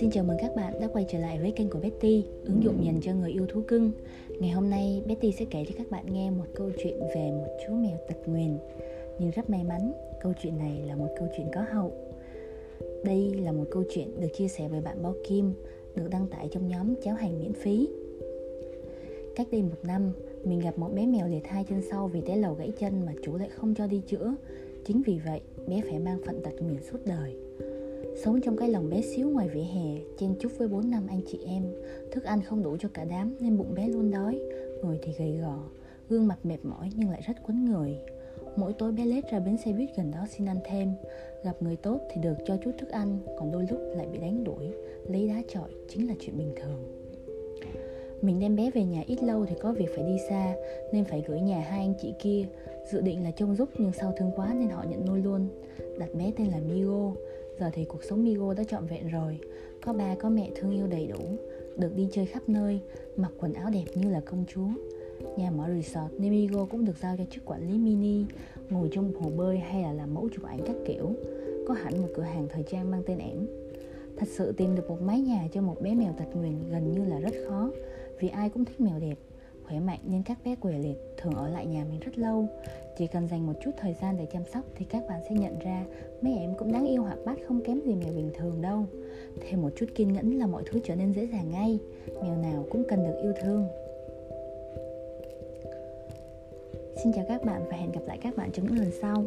Xin chào mừng các bạn đã quay trở lại với kênh của Betty, ứng dụng dành cho người yêu thú cưng. Ngày hôm nay Betty sẽ kể cho các bạn nghe một câu chuyện về một chú mèo tật nguyền. Nhưng rất may mắn, câu chuyện này là một câu chuyện có hậu. Đây là một câu chuyện được chia sẻ bởi bạn Bao Kim, được đăng tải trong nhóm cháo hành miễn phí. Cách đây một năm, mình gặp một bé mèo liệt hai chân sau vì té lầu gãy chân mà chủ lại không cho đi chữa. Chính vì vậy, bé phải mang phận tật nguyền suốt đời. Sống trong cái lồng bé xíu ngoài vỉa hè, chen chúc với bốn năm anh chị em. Thức ăn không đủ cho cả đám nên bụng bé luôn đói. Người thì gầy gò, gương mặt mệt mỏi nhưng lại rất quấn người. Mỗi tối bé lết ra bến xe buýt gần đó xin ăn thêm. Gặp người tốt thì được cho chút thức ăn Còn đôi lúc lại bị đánh đuổi. Lấy đá trọi chính là chuyện bình thường mình đem bé về nhà ít lâu thì có việc phải đi xa, Nên phải gửi nhà hai anh chị kia. Dự định là trông giúp nhưng sau thương quá nên họ nhận nuôi luôn. Đặt bé tên là Migo. Giờ thì cuộc sống Migo đã trọn vẹn rồi. Có ba, có mẹ thương yêu đầy đủ. Được đi chơi khắp nơi, Mặc quần áo đẹp như là công chúa. Nhà mở resort nên Migo cũng được giao cho chức quản lý mini, Ngồi trong hồ bơi hay là làm mẫu chụp ảnh các kiểu. Có hẳn một cửa hàng thời trang mang tên ẻm. Thật sự tìm được một mái nhà cho một bé mèo tật nguyền gần như là rất khó, Vì ai cũng thích mèo đẹp, khỏe mạnh nên các bé quẻ liệt thường ở lại nhà mình rất lâu. Chỉ cần dành một chút thời gian để chăm sóc thì các bạn sẽ nhận ra mấy em cũng đáng yêu hoạt bát không kém gì mèo bình thường đâu. Thêm một chút kiên nhẫn là mọi thứ trở nên dễ dàng ngay, mèo nào cũng cần được yêu thương. Xin chào các bạn và hẹn gặp lại các bạn trong những lần sau.